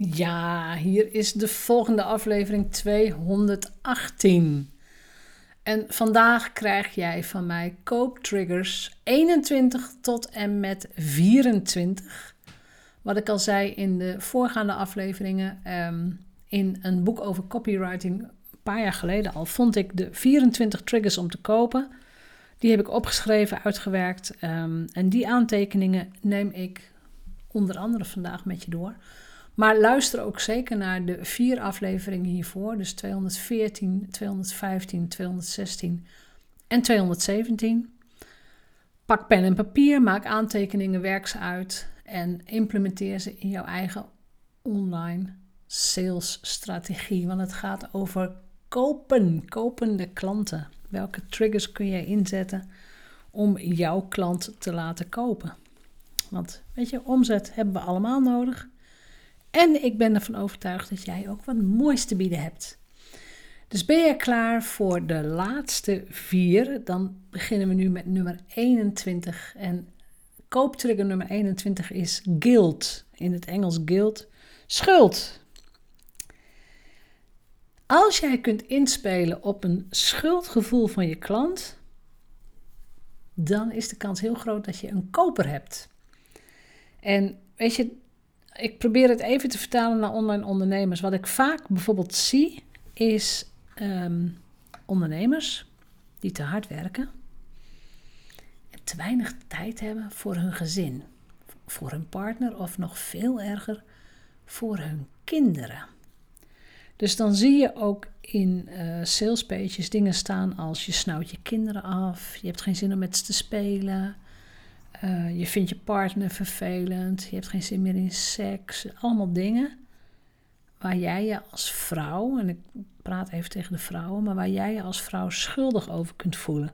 Ja, hier is de volgende aflevering 218. En vandaag krijg jij van mij kooptriggers 21 tot en met 24. Wat ik al zei in de voorgaande afleveringen, ehm, in een boek over copywriting, een paar jaar geleden al, vond ik de 24 triggers om te kopen. Die heb ik opgeschreven, uitgewerkt. Ehm, en die aantekeningen neem ik onder andere vandaag met je door. Maar luister ook zeker naar de vier afleveringen hiervoor. Dus 214, 215, 216 en 217. Pak pen en papier, maak aantekeningen, werk ze uit en implementeer ze in jouw eigen online salesstrategie. Want het gaat over kopen, kopende klanten. Welke triggers kun jij inzetten om jouw klant te laten kopen? Want weet je, omzet hebben we allemaal nodig. En ik ben ervan overtuigd dat jij ook wat moois te bieden hebt. Dus ben je klaar voor de laatste vier? Dan beginnen we nu met nummer 21. En kooptrigger nummer 21 is guilt. In het Engels guilt. Schuld. Als jij kunt inspelen op een schuldgevoel van je klant, dan is de kans heel groot dat je een koper hebt. En weet je, ik probeer het even te vertalen naar online ondernemers. Wat ik vaak bijvoorbeeld zie, is um, ondernemers die te hard werken en te weinig tijd hebben voor hun gezin, voor hun partner of nog veel erger, voor hun kinderen. Dus dan zie je ook in uh, salespages dingen staan als je snauwt je kinderen af, je hebt geen zin om met ze te spelen, uh, je vindt je partner vervelend, je hebt geen zin meer in seks, allemaal dingen waar jij je als vrouw, en ik praat even tegen de vrouwen, maar waar jij je als vrouw schuldig over kunt voelen.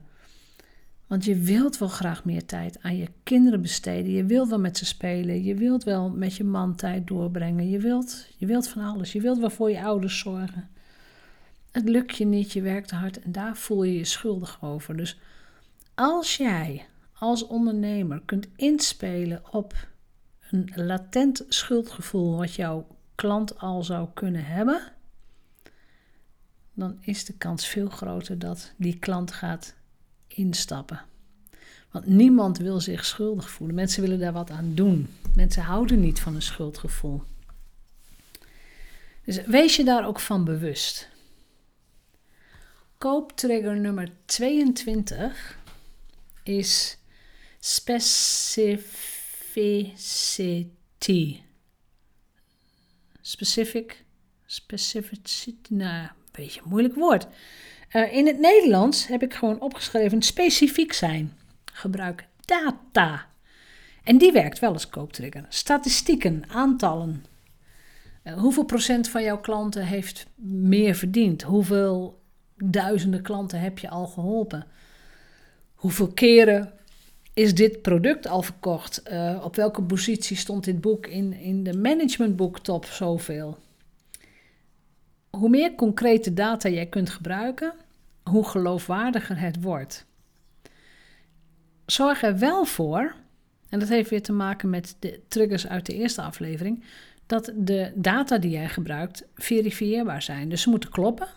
Want je wilt wel graag meer tijd aan je kinderen besteden. Je wilt wel met ze spelen. Je wilt wel met je man tijd doorbrengen. Je wilt, je wilt van alles. Je wilt wel voor je ouders zorgen. Het lukt je niet, je werkt hard en daar voel je je schuldig over. Dus als jij als ondernemer kunt inspelen op een latent schuldgevoel wat jouw klant al zou kunnen hebben, dan is de kans veel groter dat die klant gaat instappen. Want niemand wil zich schuldig voelen. Mensen willen daar wat aan doen. Mensen houden niet van een schuldgevoel. Dus wees je daar ook van bewust. Kooptrigger nummer 22 is specificity. Specific, specificity, nou, een beetje een moeilijk woord. Uh, in het Nederlands heb ik gewoon opgeschreven specifiek zijn. Gebruik data. En die werkt wel als kooptrigger. Statistieken, aantallen. Uh, hoeveel procent van jouw klanten heeft meer verdiend? Hoeveel duizenden klanten heb je al geholpen? Hoeveel keren is dit product al verkocht? Uh, op welke positie stond dit boek in, in de managementboek top zoveel? Hoe meer concrete data jij kunt gebruiken, hoe geloofwaardiger het wordt. Zorg er wel voor, en dat heeft weer te maken met de triggers uit de eerste aflevering, dat de data die jij gebruikt verifieerbaar zijn. Dus ze moeten kloppen.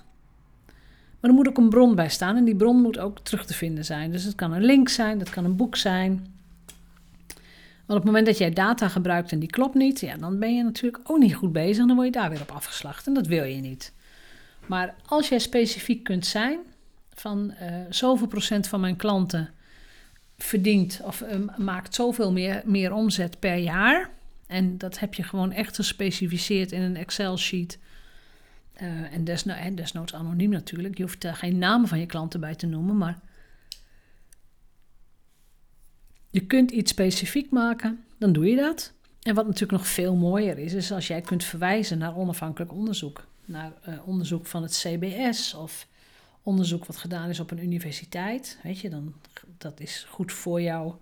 Maar er moet ook een bron bij staan en die bron moet ook terug te vinden zijn. Dus het kan een link zijn, dat kan een boek zijn. Want op het moment dat jij data gebruikt en die klopt niet, ja, dan ben je natuurlijk ook niet goed bezig en dan word je daar weer op afgeslacht en dat wil je niet. Maar als jij specifiek kunt zijn, van uh, zoveel procent van mijn klanten verdient of uh, maakt zoveel meer, meer omzet per jaar. En dat heb je gewoon echt gespecificeerd in een Excel-sheet uh, en desno desnoods anoniem natuurlijk. Je hoeft er geen namen van je klanten bij te noemen, maar je kunt iets specifiek maken, dan doe je dat. En wat natuurlijk nog veel mooier is, is als jij kunt verwijzen naar onafhankelijk onderzoek. Naar uh, onderzoek van het CBS of onderzoek wat gedaan is op een universiteit. Weet je, dan, dat is goed voor jouw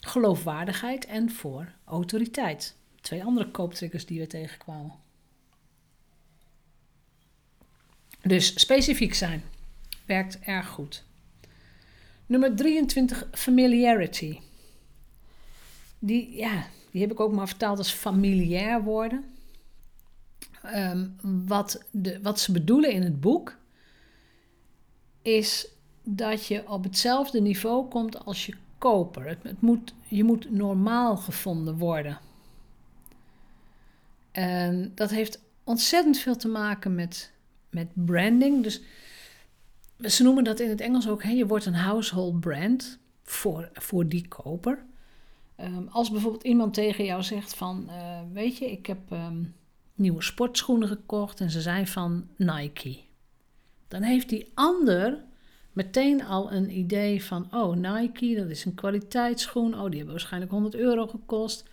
geloofwaardigheid en voor autoriteit. Twee andere kooptriggers die we tegenkwamen. Dus specifiek zijn werkt erg goed. Nummer 23, familiarity. Die, ja, die heb ik ook maar vertaald als familiair worden. Ehm, wat, de, wat ze bedoelen in het boek is dat je op hetzelfde niveau komt als je koper. Het, het moet, je moet normaal gevonden worden. En dat heeft ontzettend veel te maken met, met branding. Dus ze noemen dat in het Engels ook, hè, je wordt een household brand voor, voor die koper. Ehm, als bijvoorbeeld iemand tegen jou zegt van, uh, weet je, ik heb ehm, nieuwe sportschoenen gekocht en ze zijn van Nike. Dan heeft die ander meteen al een idee van, oh Nike, dat is een kwaliteitsschoen. Oh, die hebben waarschijnlijk 100 euro gekost.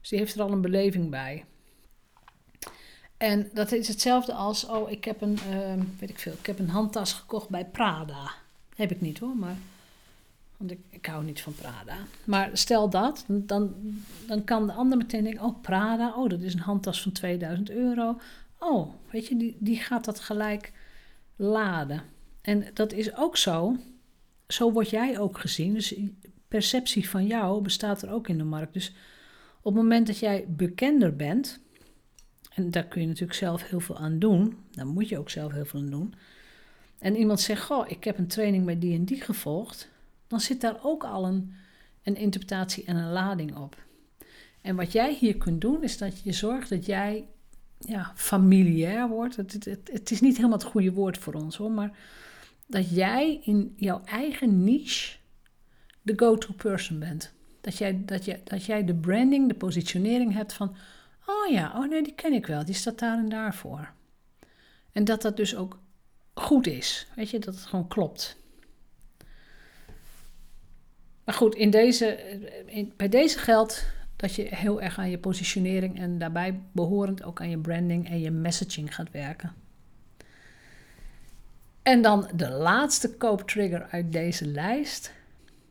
Dus die heeft er al een beleving bij. En dat is hetzelfde als, oh, ik heb een, uh, weet ik veel, ik heb een handtas gekocht bij Prada. Heb ik niet hoor, maar, want ik, ik hou niet van Prada. Maar stel dat, dan, dan kan de ander meteen denken, oh, Prada, oh, dat is een handtas van 2000 euro. Oh, weet je, die, die gaat dat gelijk laden. En dat is ook zo, zo word jij ook gezien. Dus perceptie van jou bestaat er ook in de markt. Dus op het moment dat jij bekender bent en daar kun je natuurlijk zelf heel veel aan doen. Daar moet je ook zelf heel veel aan doen. En iemand zegt, goh, ik heb een training bij die en die gevolgd. Dan zit daar ook al een, een interpretatie en een lading op. En wat jij hier kunt doen, is dat je zorgt dat jij ja, familiair wordt. Het, het, het, is niet helemaal het goede woord voor ons hoor, maar dat jij in jouw eigen niche de go-to person bent. Dat jij, dat, je, dat jij de branding, de positionering hebt van Oh ja, oh nee, die ken ik wel. Die staat daar en daarvoor. En dat dat dus ook goed is. Weet je, dat het gewoon klopt. Maar goed, in deze, in, bij deze geldt dat je heel erg aan je positionering en daarbij behorend ook aan je branding en je messaging gaat werken. En dan de laatste kooptrigger uit deze lijst.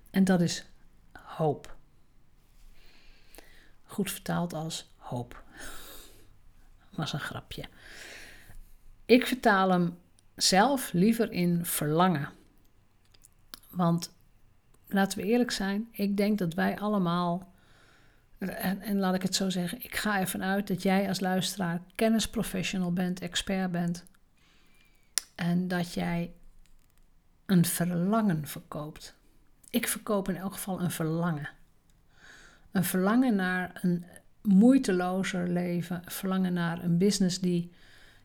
En dat is hoop. Goed vertaald als hoop. Was een grapje. Ik vertaal hem zelf liever in verlangen. Want laten we eerlijk zijn, ik denk dat wij allemaal, en, en, laat ik het zo zeggen, ik ga ervan uit dat jij als luisteraar kennisprofessional bent, expert bent. En dat jij een verlangen verkoopt. Ik verkoop in elk geval een verlangen. Een verlangen naar een moeitelozer leven, verlangen naar een business die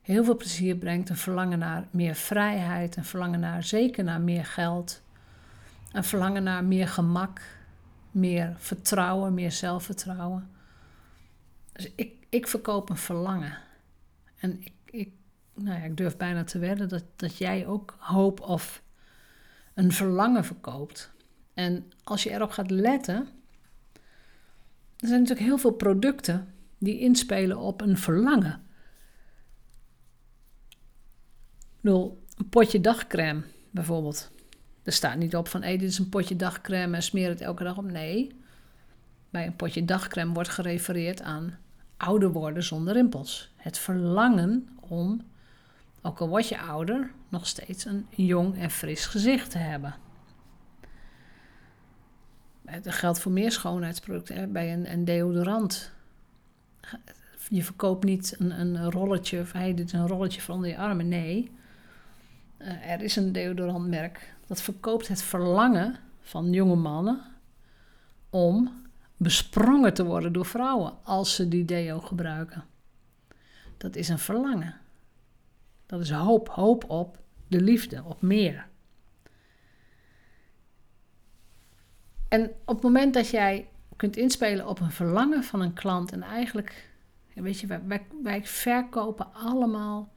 heel veel plezier brengt, een verlangen naar meer vrijheid, een verlangen naar zeker naar meer geld, een verlangen naar meer gemak, meer vertrouwen, meer zelfvertrouwen. Dus ik, ik verkoop een verlangen. En ik, ik, nou ja, ik durf bijna te wedden dat, dat jij ook hoop of een verlangen verkoopt. En als je erop gaat letten, er zijn natuurlijk heel veel producten die inspelen op een verlangen. Bedoel, een potje dagcrème bijvoorbeeld. Er staat niet op van, hé, dit is een potje dagcrème en smeer het elke dag op. Nee, bij een potje dagcrème wordt gerefereerd aan ouder worden zonder rimpels. Het verlangen om, ook al word je ouder, nog steeds een jong en fris gezicht te hebben. Dat geldt voor meer schoonheidsproducten. Bij een, een, deodorant. Je verkoopt niet een, een rolletje of dit is een rolletje voor onder je armen. Nee, uh, er is een deodorantmerk dat verkoopt het verlangen van jonge mannen om besprongen te worden door vrouwen als ze die deo gebruiken. Dat is een verlangen. Dat is hoop, hoop op de liefde, op meer. En op het moment dat jij kunt inspelen op een verlangen van een klant en eigenlijk, weet je, wij, verkopen allemaal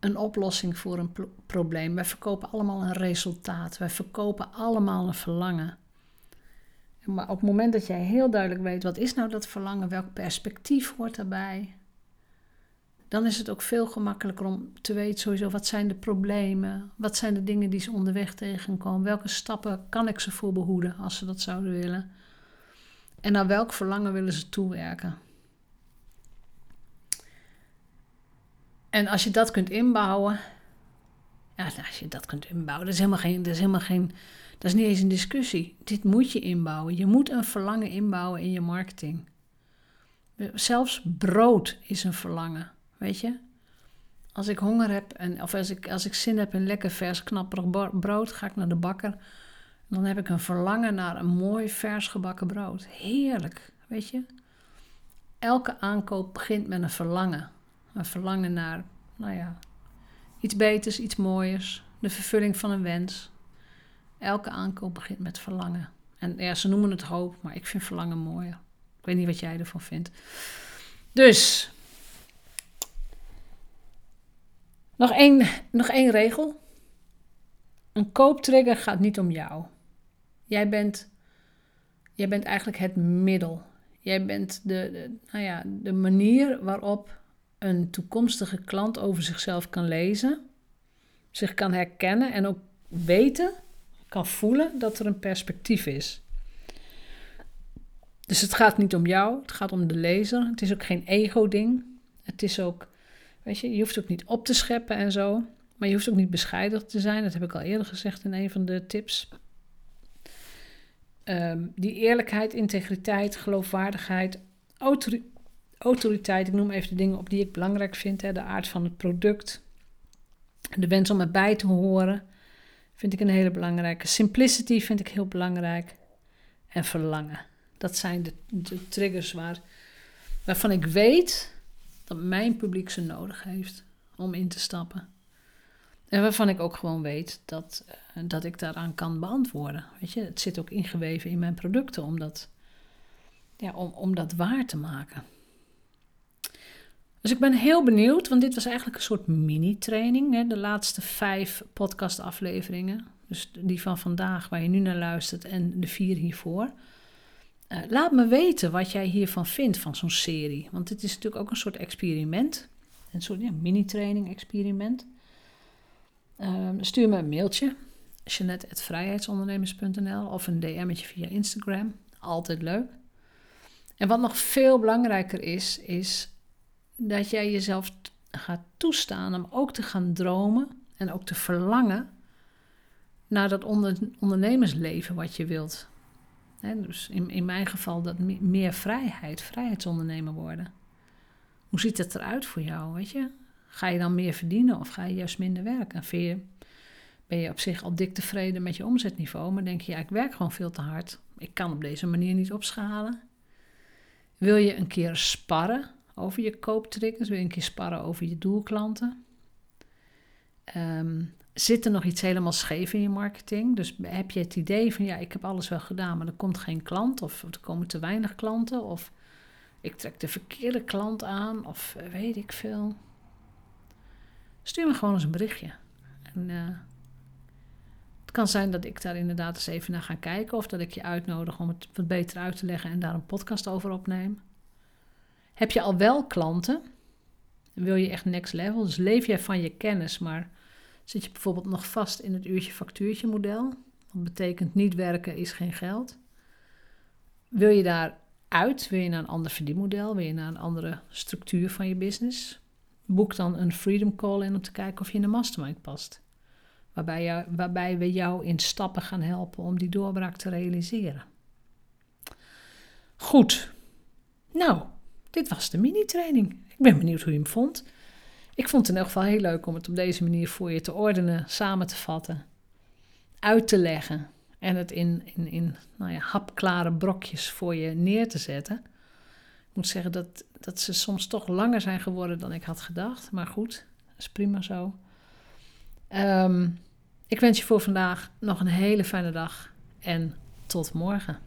een oplossing voor een probleem. Wij verkopen allemaal een resultaat. Wij verkopen allemaal een verlangen. Maar op het moment dat jij heel duidelijk weet wat is nou dat verlangen, welk perspectief hoort daarbij, dan is het ook veel gemakkelijker om te weten sowieso wat zijn de problemen, wat zijn de dingen die ze onderweg tegenkomen, welke stappen kan ik ze voor behoeden als ze dat zouden willen en naar welk verlangen willen ze toewerken. En als je dat kunt inbouwen, ja, nou, als je dat kunt inbouwen, dat is helemaal geen, dat is helemaal geen, dat is niet eens een discussie. Dit moet je inbouwen. Je moet een verlangen inbouwen in je marketing. Zelfs brood is een verlangen. Weet je? Als ik honger heb en, of als ik, als ik zin heb in lekker vers knapperig brood, ga ik naar de bakker. Dan heb ik een verlangen naar een mooi vers gebakken brood. Heerlijk, weet je? Elke aankoop begint met een verlangen. Een verlangen naar, nou ja, iets beters, iets mooiers. De vervulling van een wens. Elke aankoop begint met verlangen. En ja, ze noemen het hoop, maar ik vind verlangen mooier. Ik weet niet wat jij ervan vindt. Dus, nog één, nog één regel. Een kooptrigger gaat niet om jou. Jij bent, jij bent eigenlijk het middel. Jij bent de, de, nou ja, de manier waarop een toekomstige klant over zichzelf kan lezen, zich kan herkennen en ook weten, kan voelen dat er een perspectief is. Dus het gaat niet om jou, het gaat om de lezer. Het is ook geen ego-ding. Het is ook, weet je, je hoeft ook niet op te scheppen en zo. Maar je hoeft ook niet bescheiden te zijn. Dat heb ik al eerder gezegd in een van de tips. Um, die eerlijkheid, integriteit, geloofwaardigheid, autoriteit. Ik noem even de dingen op die ik belangrijk vind. Hè. De aard van het product. De wens om erbij te horen. Vind ik een hele belangrijke. Simplicity vind ik heel belangrijk. En verlangen. Dat zijn de, de triggers waar, waarvan ik weet dat mijn publiek ze nodig heeft om in te stappen. En waarvan ik ook gewoon weet dat, uh, dat ik daaraan kan beantwoorden. Weet je, het zit ook ingeweven in mijn producten om dat, ja, om, om dat waar te maken. Dus ik ben heel benieuwd, want dit was eigenlijk een soort mini-training. De laatste vijf podcastafleveringen. Dus die van vandaag, waar je nu naar luistert, en de vier hiervoor. Uh, laat me weten wat jij hiervan vindt, van zo'n serie. Want dit is natuurlijk ook een soort experiment. Een soort ja, mini-training-experiment. Uh, stuur me een mailtje. Jeanette.vrijheidsondernemers.nl of een DM'tje via Instagram. Altijd leuk. En wat nog veel belangrijker is, is dat jij jezelf gaat toestaan om ook te gaan dromen en ook te verlangen naar dat ondernemersleven wat je wilt. Dus in, in mijn geval dat meer vrijheid, vrijheidsondernemer worden. Hoe ziet het eruit voor jou, weet je? Ga je dan meer verdienen of ga je juist minder werken? ben je op zich al dik tevreden met je omzetniveau, maar denk je, ja, ik werk gewoon veel te hard. Ik kan op deze manier niet opschalen. Wil je een keer sparren over je kooptriggers? Wil je een keer sparren over je doelklanten? Um, zit er nog iets helemaal scheef in je marketing? Dus heb je het idee van ja, ik heb alles wel gedaan, maar er komt geen klant of er komen te weinig klanten of ik trek de verkeerde klant aan of weet ik veel. Stuur me gewoon eens een berichtje. En, uh, het kan zijn dat ik daar inderdaad eens even naar ga kijken of dat ik je uitnodig om het wat beter uit te leggen en daar een podcast over opneem. Heb je al wel klanten? Wil je echt next level? Dus leef jij van je kennis, maar zit je bijvoorbeeld nog vast in het uurtje-factuurtje model? Dat betekent niet werken is geen geld. Wil je daar uit? Wil je naar een ander verdienmodel? Wil je naar een andere structuur van je business? Boek dan een Freedom Call in om te kijken of je in de mastermind past. Waarbij, waarbij we jou in stappen gaan helpen om die doorbraak te realiseren. Goed. Nou, dit was de mini-training. Ik ben benieuwd hoe je hem vond. Ik vond het in elk geval heel leuk om het op deze manier voor je te ordenen, samen te vatten, uit te leggen en het in, in, in nou ja, hapklare brokjes voor je neer te zetten. Ik moet zeggen dat, dat ze soms toch langer zijn geworden dan ik had gedacht. Maar goed, is prima zo. Um, ik wens je voor vandaag nog een hele fijne dag en tot morgen.